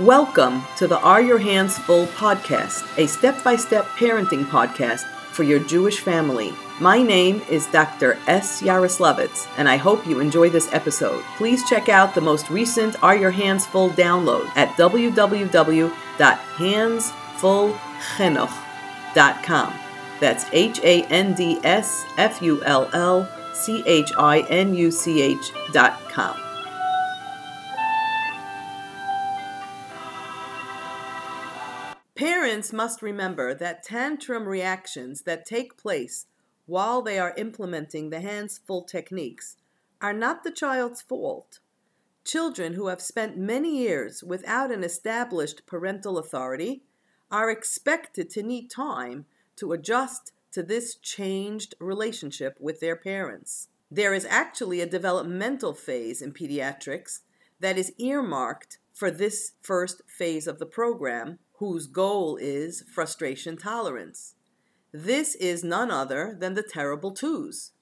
Welcome to the Are Your Hands Full podcast, a step by step parenting podcast for your Jewish family. My name is Dr. S. Yaroslavitz, and I hope you enjoy this episode. Please check out the most recent Are Your Hands Full download at www.handsfullchinuch.com. That's H A N D S F U L L C H I N U C H dot com. Parents must remember that tantrum reactions that take place while they are implementing the hands full techniques are not the child's fault. Children who have spent many years without an established parental authority are expected to need time to adjust to this changed relationship with their parents. There is actually a developmental phase in pediatrics that is earmarked for this first phase of the program whose goal is frustration tolerance. This is none other than the terrible twos.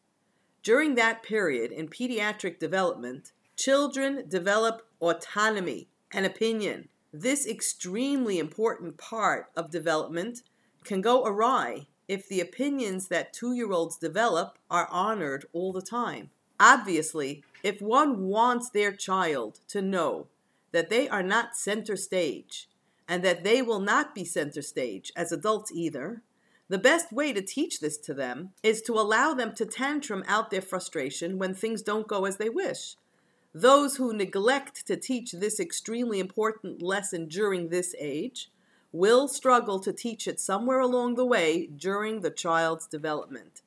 During that period in pediatric development, children develop autonomy and opinion. This extremely important part of development can go awry if the opinions that two year olds develop are honored all the time. Obviously, if one wants their child to know that they are not center stage and that they will not be center stage as adults either, the best way to teach this to them is to allow them to tantrum out their frustration when things don't go as they wish. Those who neglect to teach this extremely important lesson during this age will struggle to teach it somewhere along the way during the child's development.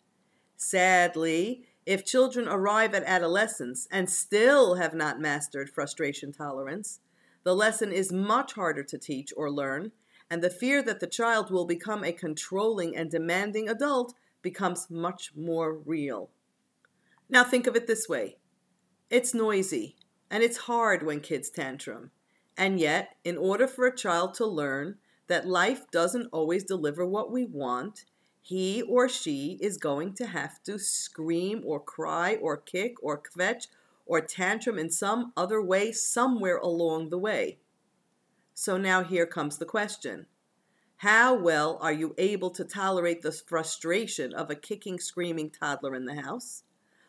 Sadly, if children arrive at adolescence and still have not mastered frustration tolerance, the lesson is much harder to teach or learn, and the fear that the child will become a controlling and demanding adult becomes much more real. Now, think of it this way it's noisy, and it's hard when kids tantrum. And yet, in order for a child to learn that life doesn't always deliver what we want, he or she is going to have to scream or cry or kick or kvetch or tantrum in some other way somewhere along the way. So now here comes the question How well are you able to tolerate the frustration of a kicking, screaming toddler in the house,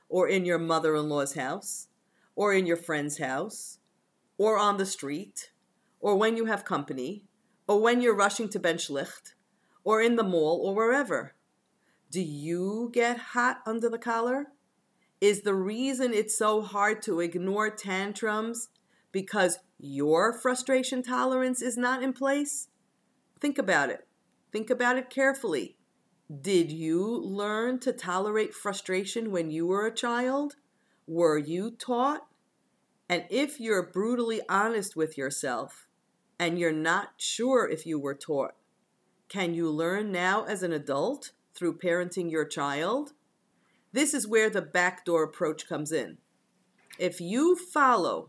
or in your mother in law's house, or in your friend's house, or on the street, or when you have company, or when you're rushing to bench licht, or in the mall, or wherever? Do you get hot under the collar? Is the reason it's so hard to ignore tantrums because your frustration tolerance is not in place? Think about it. Think about it carefully. Did you learn to tolerate frustration when you were a child? Were you taught? And if you're brutally honest with yourself and you're not sure if you were taught, can you learn now as an adult through parenting your child? This is where the backdoor approach comes in. If you follow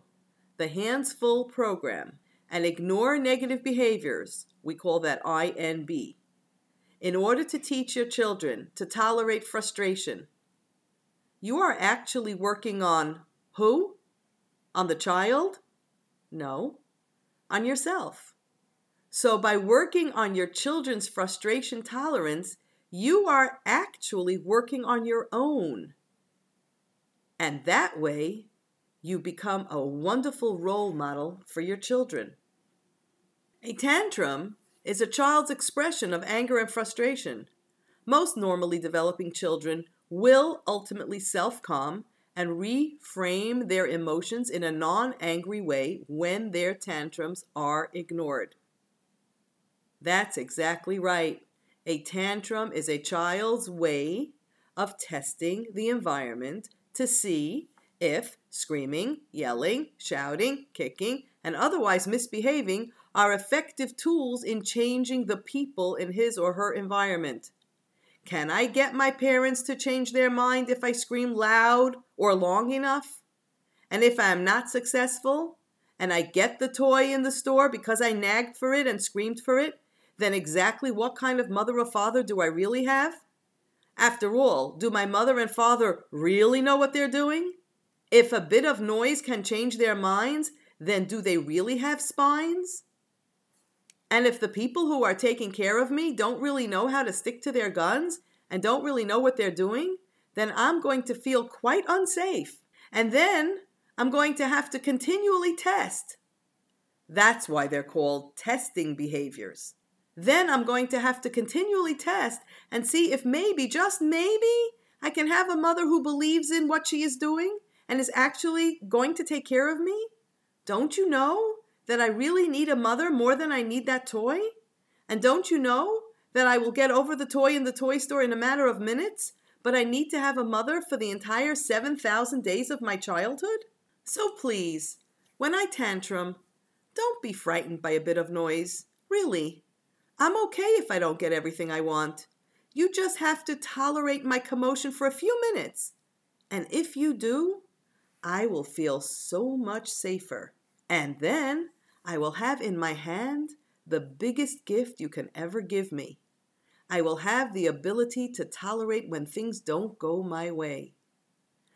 the hands full program and ignore negative behaviors, we call that INB, in order to teach your children to tolerate frustration, you are actually working on who? On the child? No, on yourself. So, by working on your children's frustration tolerance, you are actually working on your own. And that way, you become a wonderful role model for your children. A tantrum is a child's expression of anger and frustration. Most normally developing children will ultimately self calm and reframe their emotions in a non angry way when their tantrums are ignored. That's exactly right. A tantrum is a child's way of testing the environment to see if screaming, yelling, shouting, kicking, and otherwise misbehaving are effective tools in changing the people in his or her environment. Can I get my parents to change their mind if I scream loud or long enough? And if I am not successful, and I get the toy in the store because I nagged for it and screamed for it, then exactly what kind of mother or father do I really have? After all, do my mother and father really know what they're doing? If a bit of noise can change their minds, then do they really have spines? And if the people who are taking care of me don't really know how to stick to their guns and don't really know what they're doing, then I'm going to feel quite unsafe. And then I'm going to have to continually test. That's why they're called testing behaviors. Then I'm going to have to continually test and see if maybe, just maybe, I can have a mother who believes in what she is doing and is actually going to take care of me. Don't you know that I really need a mother more than I need that toy? And don't you know that I will get over the toy in the toy store in a matter of minutes, but I need to have a mother for the entire 7,000 days of my childhood? So please, when I tantrum, don't be frightened by a bit of noise. Really. I'm okay if I don't get everything I want. You just have to tolerate my commotion for a few minutes. And if you do, I will feel so much safer. And then I will have in my hand the biggest gift you can ever give me. I will have the ability to tolerate when things don't go my way.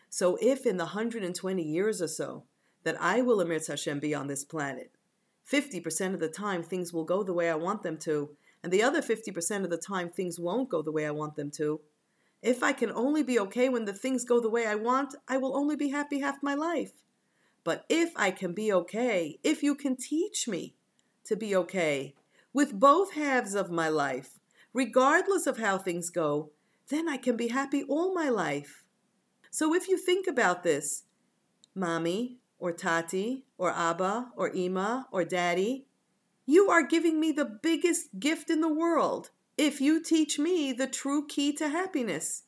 So, if in the 120 years or so that I will Emir Hashem be on this planet, 50% of the time things will go the way I want them to, and the other 50% of the time things won't go the way I want them to. If I can only be okay when the things go the way I want, I will only be happy half my life. But if I can be okay, if you can teach me to be okay with both halves of my life, regardless of how things go, then I can be happy all my life. So if you think about this, mommy, or Tati or Abba or Ima or Daddy. You are giving me the biggest gift in the world if you teach me the true key to happiness.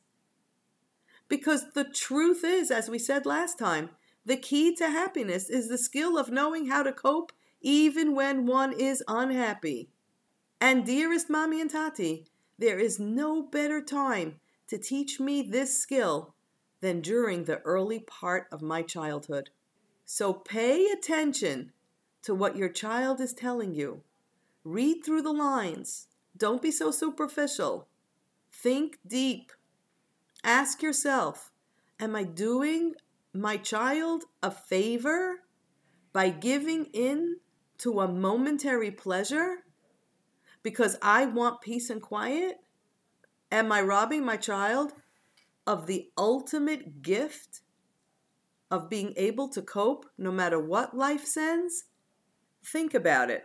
Because the truth is, as we said last time, the key to happiness is the skill of knowing how to cope even when one is unhappy. And dearest Mommy and Tati, there is no better time to teach me this skill than during the early part of my childhood. So pay attention to what your child is telling you. Read through the lines. Don't be so superficial. Think deep. Ask yourself Am I doing my child a favor by giving in to a momentary pleasure because I want peace and quiet? Am I robbing my child of the ultimate gift of being able to cope no matter what life sends? Think about it.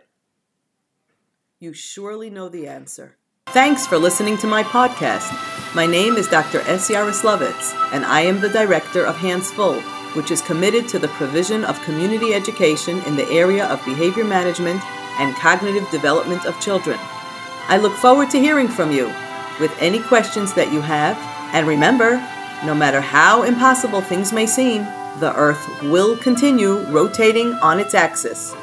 You surely know the answer. Thanks for listening to my podcast. My name is Dr. S. Yaroslavitz, and I am the director of Hands Full, which is committed to the provision of community education in the area of behavior management and cognitive development of children. I look forward to hearing from you with any questions that you have, and remember, no matter how impossible things may seem, the Earth will continue rotating on its axis.